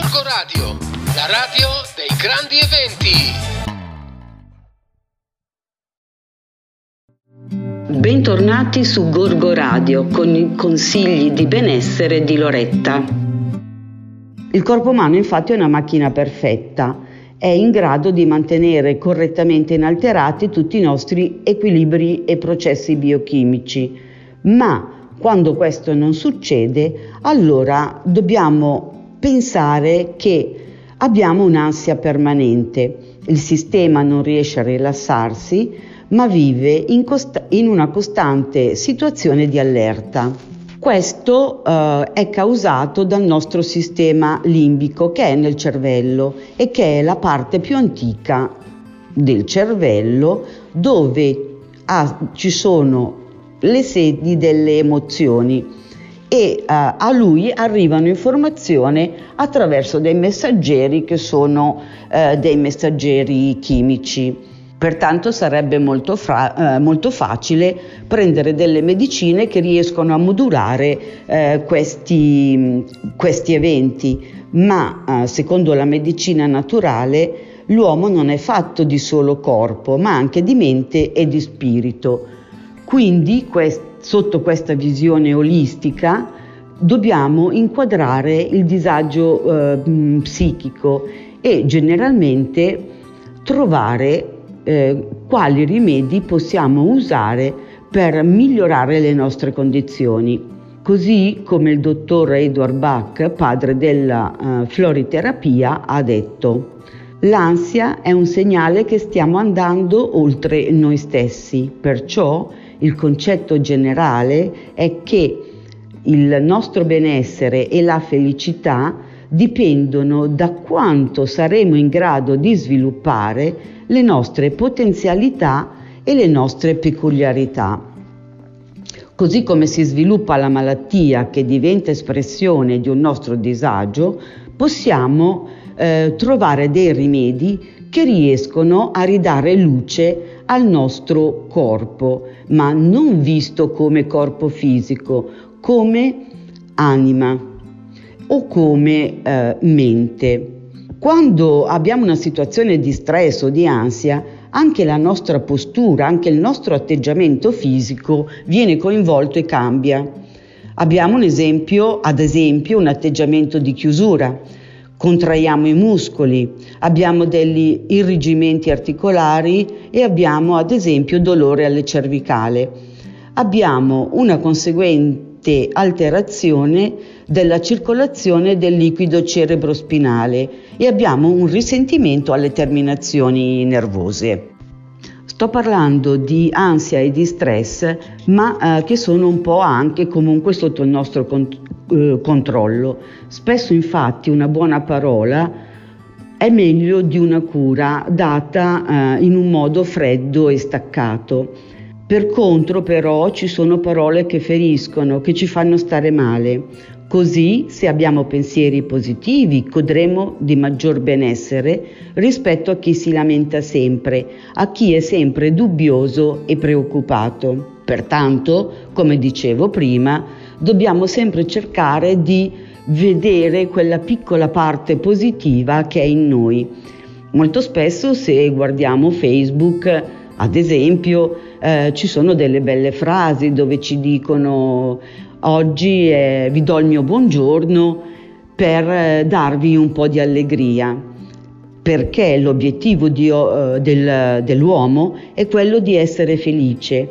Gorgo Radio, la radio dei grandi eventi. Bentornati su Gorgo Radio con i consigli di benessere di Loretta. Il corpo umano infatti è una macchina perfetta, è in grado di mantenere correttamente inalterati tutti i nostri equilibri e processi biochimici, ma quando questo non succede, allora dobbiamo pensare che abbiamo un'ansia permanente. Il sistema non riesce a rilassarsi, ma vive in, cost- in una costante situazione di allerta. Questo eh, è causato dal nostro sistema limbico che è nel cervello e che è la parte più antica del cervello dove ah, ci sono le sedi delle emozioni e uh, a lui arrivano informazioni attraverso dei messaggeri che sono uh, dei messaggeri chimici. Pertanto sarebbe molto, fra, uh, molto, facile prendere delle medicine che riescono a modulare questi, questi, eventi, ma secondo la medicina naturale l'uomo non è fatto di solo corpo, ma anche di mente e di spirito. Quindi quest- sotto questa visione olistica dobbiamo inquadrare il disagio eh, psichico e generalmente trovare eh, quali rimedi possiamo usare per migliorare le nostre condizioni. Così come il dottor Edward Bach, padre della uh, floriterapia, ha detto. L'ansia è un segnale che stiamo andando oltre noi stessi, perciò il concetto generale è che il nostro benessere e la felicità dipendono da quanto saremo in grado di sviluppare le nostre potenzialità e le nostre peculiarità. Così come si sviluppa la malattia che diventa espressione di un nostro disagio, possiamo eh, trovare dei rimedi che riescono a ridare luce al nostro corpo, ma non visto come corpo fisico, come anima o come eh, mente. Quando abbiamo una situazione di stress o di ansia, anche la nostra postura, anche il nostro atteggiamento fisico viene coinvolto e cambia. Abbiamo un esempio, ad esempio, un atteggiamento di chiusura contraiamo i muscoli, abbiamo degli irrigimenti articolari e abbiamo ad esempio dolore alle cervicale. Abbiamo una conseguente alterazione della circolazione del liquido cerebrospinale e abbiamo un risentimento alle terminazioni nervose. Sto parlando di ansia e di stress, ma eh, che sono un po' anche comunque sotto il nostro cont- eh, controllo. Spesso infatti una buona parola è meglio di una cura data eh, in un modo freddo e staccato. Per contro però ci sono parole che feriscono, che ci fanno stare male. Così, se abbiamo pensieri positivi, godremo di maggior benessere rispetto a chi si lamenta sempre, a chi è sempre dubbioso e preoccupato. Pertanto, come dicevo prima, dobbiamo sempre cercare di vedere quella piccola parte positiva che è in noi. Molto spesso se guardiamo Facebook, ad esempio, eh, ci sono delle belle frasi dove ci dicono oggi eh, vi do il mio buongiorno per eh, darvi un po' di allegria, perché l'obiettivo di, uh, del, dell'uomo è quello di essere felice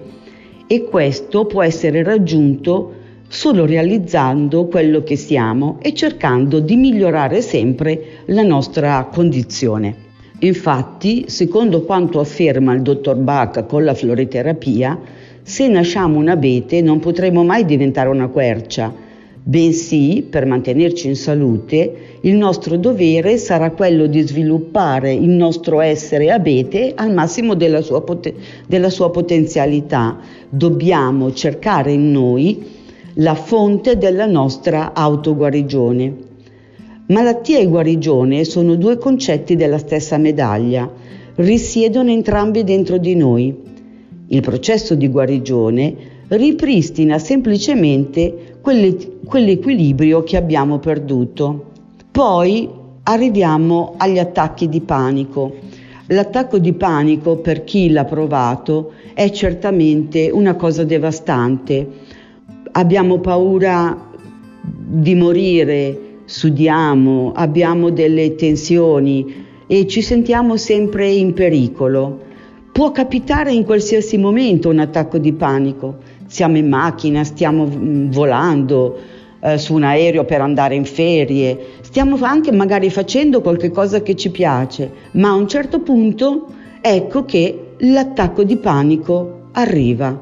e questo può essere raggiunto solo realizzando quello che siamo e cercando di migliorare sempre la nostra condizione. Infatti, secondo quanto afferma il dottor Bach con la floriterapia, se nasciamo un abete non potremo mai diventare una quercia, bensì, per mantenerci in salute, il nostro dovere sarà quello di sviluppare il nostro essere abete al massimo della sua, pot- della sua potenzialità. Dobbiamo cercare in noi la fonte della nostra autoguarigione. Malattia e guarigione sono due concetti della stessa medaglia, risiedono entrambi dentro di noi. Il processo di guarigione ripristina semplicemente quell'equilibrio che abbiamo perduto. Poi arriviamo agli attacchi di panico. L'attacco di panico, per chi l'ha provato, è certamente una cosa devastante. Abbiamo paura di morire, sudiamo, abbiamo delle tensioni e ci sentiamo sempre in pericolo. Può capitare in qualsiasi momento un attacco di panico. Siamo in macchina, stiamo mm, volando eh, su un aereo per andare in ferie, stiamo anche magari facendo qualcosa che ci piace, ma a un certo punto ecco che l'attacco di panico arriva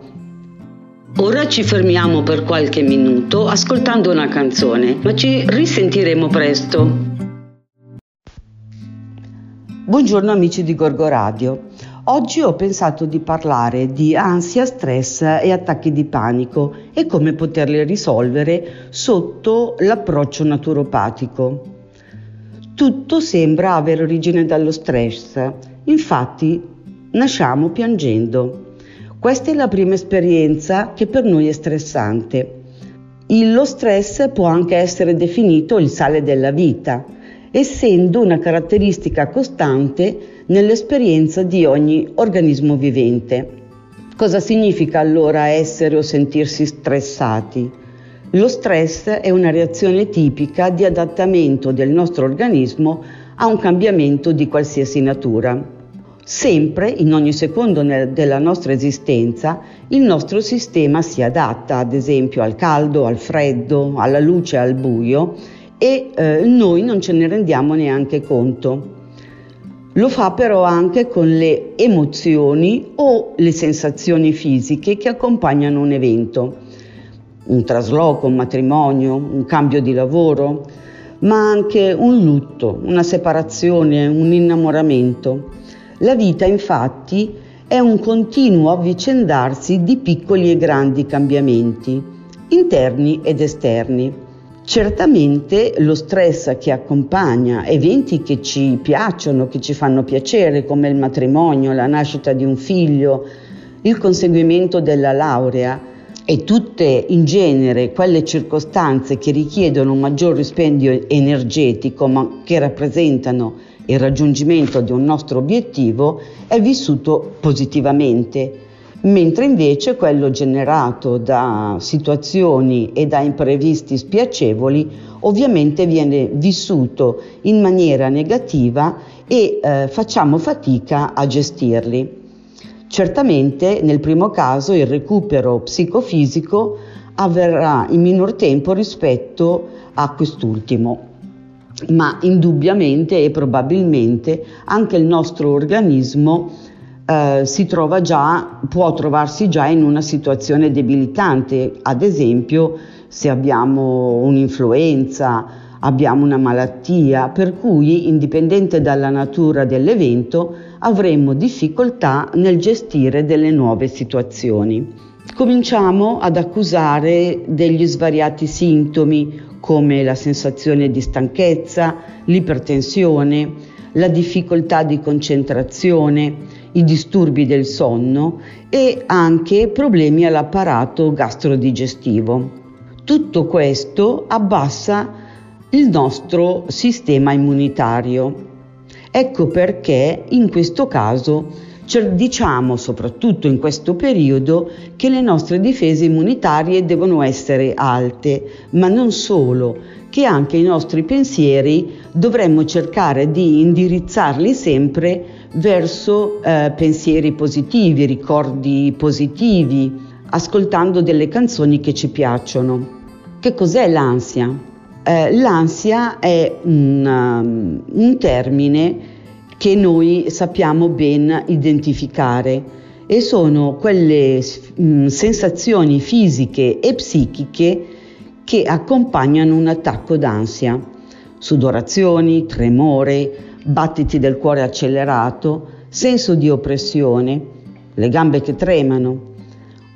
Ora ci fermiamo per qualche minuto ascoltando una canzone, ma ci risentiremo presto. Buongiorno amici di Gorgo Radio. Oggi ho pensato di parlare di ansia, stress e attacchi di panico e come poterli risolvere sotto l'approccio naturopatico. Tutto sembra avere origine dallo stress, infatti nasciamo piangendo. Questa è la prima esperienza che per noi è stressante. Lo stress può anche essere definito il sale della vita, essendo una caratteristica costante nell'esperienza di ogni organismo vivente. Cosa significa allora essere o sentirsi stressati? Lo stress è una reazione tipica di adattamento del nostro organismo a un cambiamento di qualsiasi natura. Sempre, in ogni secondo della nostra esistenza, il nostro sistema si adatta, ad esempio, al caldo, al freddo, alla luce, al buio e eh, noi non ce ne rendiamo neanche conto. Lo fa però anche con le emozioni o le sensazioni fisiche che accompagnano un evento, un trasloco, un matrimonio, un cambio di lavoro, ma anche un lutto, una separazione, un innamoramento. La vita infatti è un continuo avvicendarsi di piccoli e grandi cambiamenti, interni ed esterni. Certamente lo stress che accompagna eventi che ci piacciono, che ci fanno piacere, come il matrimonio, la nascita di un figlio, il conseguimento della laurea e tutte in genere quelle circostanze che richiedono un maggior rispendio energetico ma che rappresentano il raggiungimento di un nostro obiettivo è vissuto positivamente, mentre invece quello generato da situazioni e da imprevisti spiacevoli ovviamente viene vissuto in maniera negativa e eh, facciamo fatica a gestirli. Certamente nel primo caso il recupero psicofisico avverrà in minor tempo rispetto a quest'ultimo ma indubbiamente e probabilmente anche il nostro organismo eh, si trova già, può trovarsi già in una situazione debilitante, ad esempio se abbiamo un'influenza, abbiamo una malattia, per cui indipendente dalla natura dell'evento avremo difficoltà nel gestire delle nuove situazioni. Cominciamo ad accusare degli svariati sintomi come la sensazione di stanchezza, l'ipertensione, la difficoltà di concentrazione, i disturbi del sonno e anche problemi all'apparato gastrodigestivo. Tutto questo abbassa il nostro sistema immunitario. Ecco perché in questo caso diciamo soprattutto in questo periodo che le nostre difese immunitarie devono essere alte, ma non solo, che anche i nostri pensieri dovremmo cercare di indirizzarli sempre verso eh, pensieri positivi, ricordi positivi, ascoltando delle canzoni che ci piacciono. Che cos'è l'ansia? Eh, l'ansia è un, um, un termine che noi sappiamo ben identificare e sono quelle mh, mm, sensazioni fisiche e psichiche che accompagnano un attacco d'ansia. Sudorazioni, tremore, battiti del cuore accelerato, senso di oppressione, le gambe che tremano.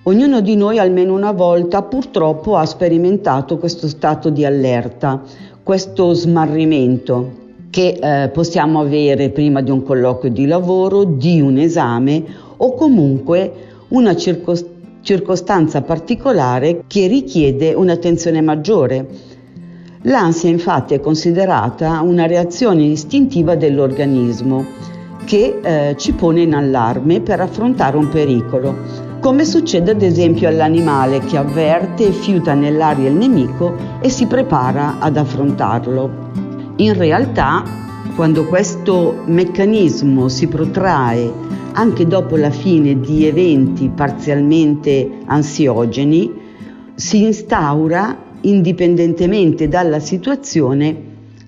Ognuno di noi almeno una volta purtroppo ha sperimentato questo stato di allerta, questo smarrimento che eh, possiamo avere prima di un colloquio di lavoro, di un esame o comunque una circostanza circostanza particolare che richiede un'attenzione maggiore. L'ansia infatti è considerata una reazione istintiva dell'organismo che eh, ci pone in allarme per affrontare un pericolo, come succede ad esempio all'animale che avverte e fiuta nell'aria il nemico e si prepara ad affrontarlo. In realtà, quando questo meccanismo si protrae anche dopo la fine di eventi parzialmente ansiogeni, si instaura indipendentemente dalla situazione,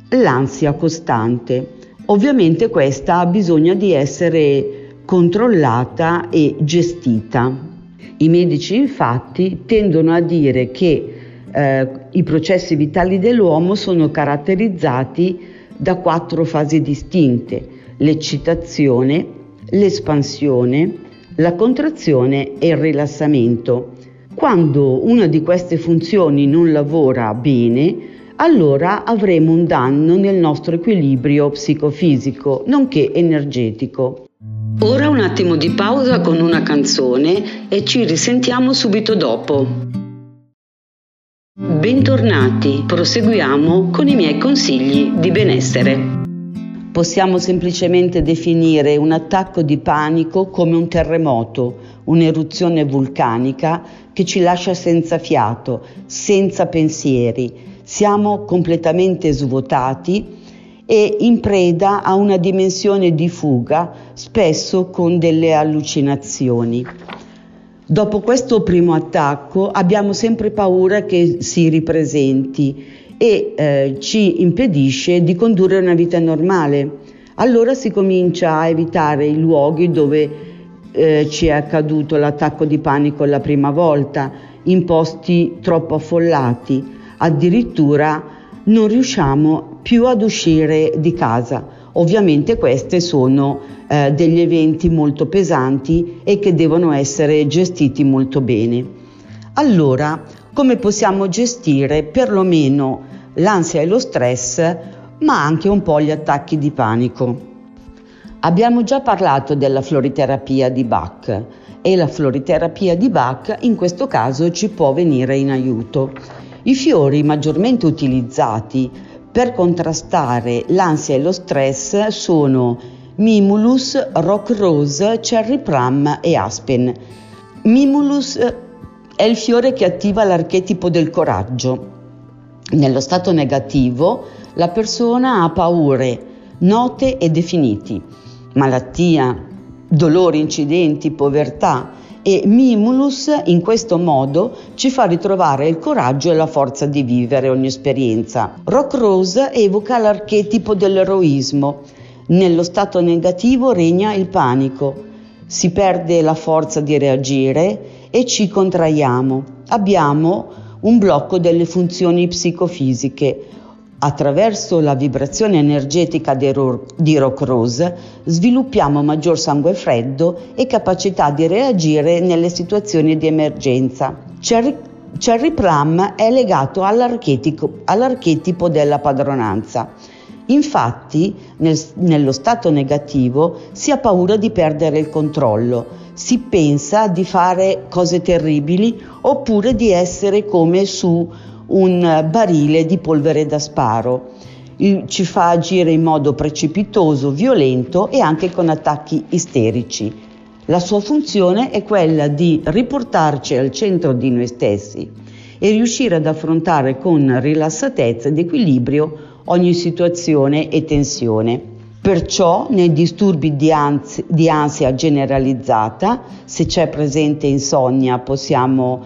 l'ansia costante. Ovviamente questa ha bisogno di essere controllata e gestita. I medici infatti tendono a dire che eh, i processi vitali dell'uomo sono caratterizzati da quattro fasi distinte, l'eccitazione, l'espansione, la contrazione e il rilassamento. Quando una di queste funzioni non lavora bene, allora avremo un danno nel nostro equilibrio psicofisico, nonché energetico. Ora un attimo di pausa con una canzone e ci risentiamo subito dopo. Bentornati, proseguiamo con i miei consigli di benessere. Possiamo semplicemente definire un attacco di panico come un terremoto, un'eruzione vulcanica che ci lascia senza fiato, senza pensieri. Siamo completamente svuotati e in preda a una dimensione di fuga, spesso con delle allucinazioni. Dopo questo primo attacco abbiamo sempre paura che si ripresenti e eh, ci impedisce di condurre una vita normale. Allora si comincia a evitare i luoghi dove eh, ci è accaduto l'attacco di panico la prima volta, in posti troppo affollati, addirittura non riusciamo più ad uscire di casa. Ovviamente questi sono eh, degli eventi molto pesanti e che devono essere gestiti molto bene. Allora, come possiamo gestire perlomeno l'ansia e lo stress, ma anche un po' gli attacchi di panico? Abbiamo già parlato della floriterapia di Bach e la floriterapia di Bach in questo caso ci può venire in aiuto. I fiori maggiormente utilizzati per contrastare l'ansia e lo stress sono Mimulus, Rock Rose, Cherry Plum e Aspen. Mimulus è il fiore che attiva l'archetipo del coraggio. Nello stato negativo la persona ha paure note e definiti, malattia, dolori, incidenti, povertà, e Mimulus in questo modo ci fa ritrovare il coraggio e la forza di vivere ogni esperienza. Rock Rose evoca l'archetipo dell'eroismo. Nello stato negativo regna il panico. Si perde la forza di reagire e ci contraiamo. Abbiamo un blocco delle funzioni psicofisiche, Attraverso la vibrazione energetica di, ro- di Rock Rose sviluppiamo maggior sangue freddo e capacità di reagire nelle situazioni di emergenza. Cherry, Cherry Plum è legato all'archetipo, all'archetipo della padronanza. Infatti, nel, nello stato negativo si ha paura di perdere il controllo, si pensa di fare cose terribili oppure di essere come su un barile di polvere da sparo. Ci fa agire in modo precipitoso, violento e anche con attacchi isterici. La sua funzione è quella di riportarci al centro di noi stessi e riuscire ad affrontare con rilassatezza ed equilibrio ogni situazione e tensione. Perciò nei disturbi di, ansia, di ansia generalizzata, se c'è presente insonnia, possiamo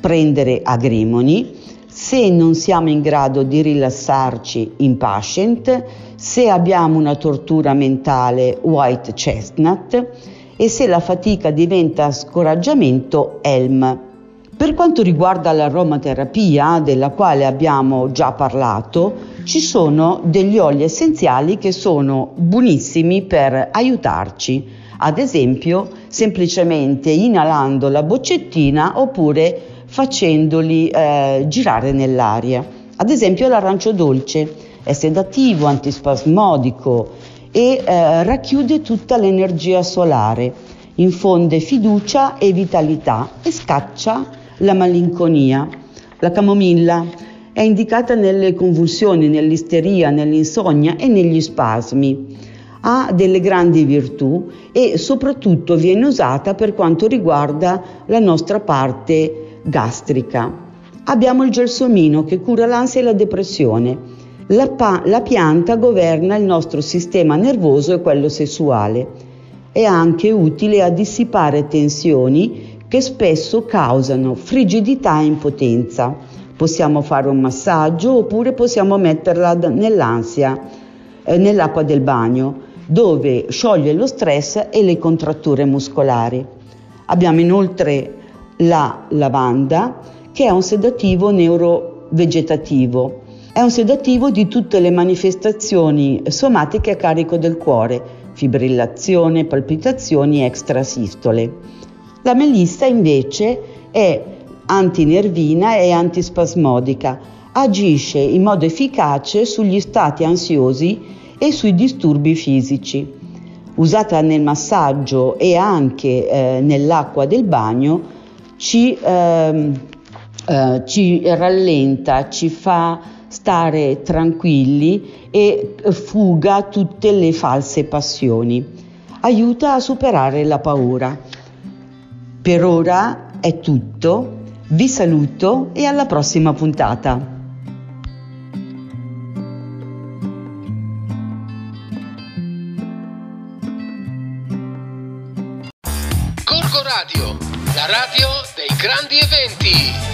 prendere agrimoni, se non siamo in grado di rilassarci in patient, se abbiamo una tortura mentale white chestnut e se la fatica diventa scoraggiamento elm. Per quanto riguarda l'aromaterapia, della quale abbiamo già parlato, ci sono degli oli essenziali che sono buonissimi per aiutarci, ad esempio semplicemente inalando la boccettina oppure facendoli eh, girare nell'aria. Ad esempio l'arancio dolce è sedativo, antispasmodico e eh, racchiude tutta l'energia solare, infonde fiducia e vitalità e scaccia la malinconia. La camomilla È indicata nelle convulsioni, nell'isteria, nell'insonnia e negli spasmi. Ha delle grandi virtù e soprattutto viene usata per quanto riguarda la nostra parte gastrica. Abbiamo il gelsomino che cura l'ansia e la depressione. La, pa- la pianta governa il nostro sistema nervoso e quello sessuale. È anche utile a dissipare tensioni che spesso causano frigidità e impotenza. Possiamo fare un massaggio oppure possiamo metterla nell'ansia, eh, nell'acqua del bagno, dove scioglie lo stress e le contratture muscolari. Abbiamo inoltre la lavanda, che è un sedativo neurovegetativo. È un sedativo di tutte le manifestazioni somatiche a carico del cuore, fibrillazione, palpitazioni, extrasistole. La melissa invece è antinervina e antispasmodica. Agisce in modo efficace sugli stati ansiosi e sui disturbi fisici. Usata nel massaggio e anche eh, nell'acqua del bagno, ci, eh, eh, ci rallenta, ci fa stare tranquilli e fuga tutte le false passioni. Aiuta a superare la paura. Per ora è tutto. Vi saluto e alla prossima puntata. Corco Radio, la radio dei grandi eventi.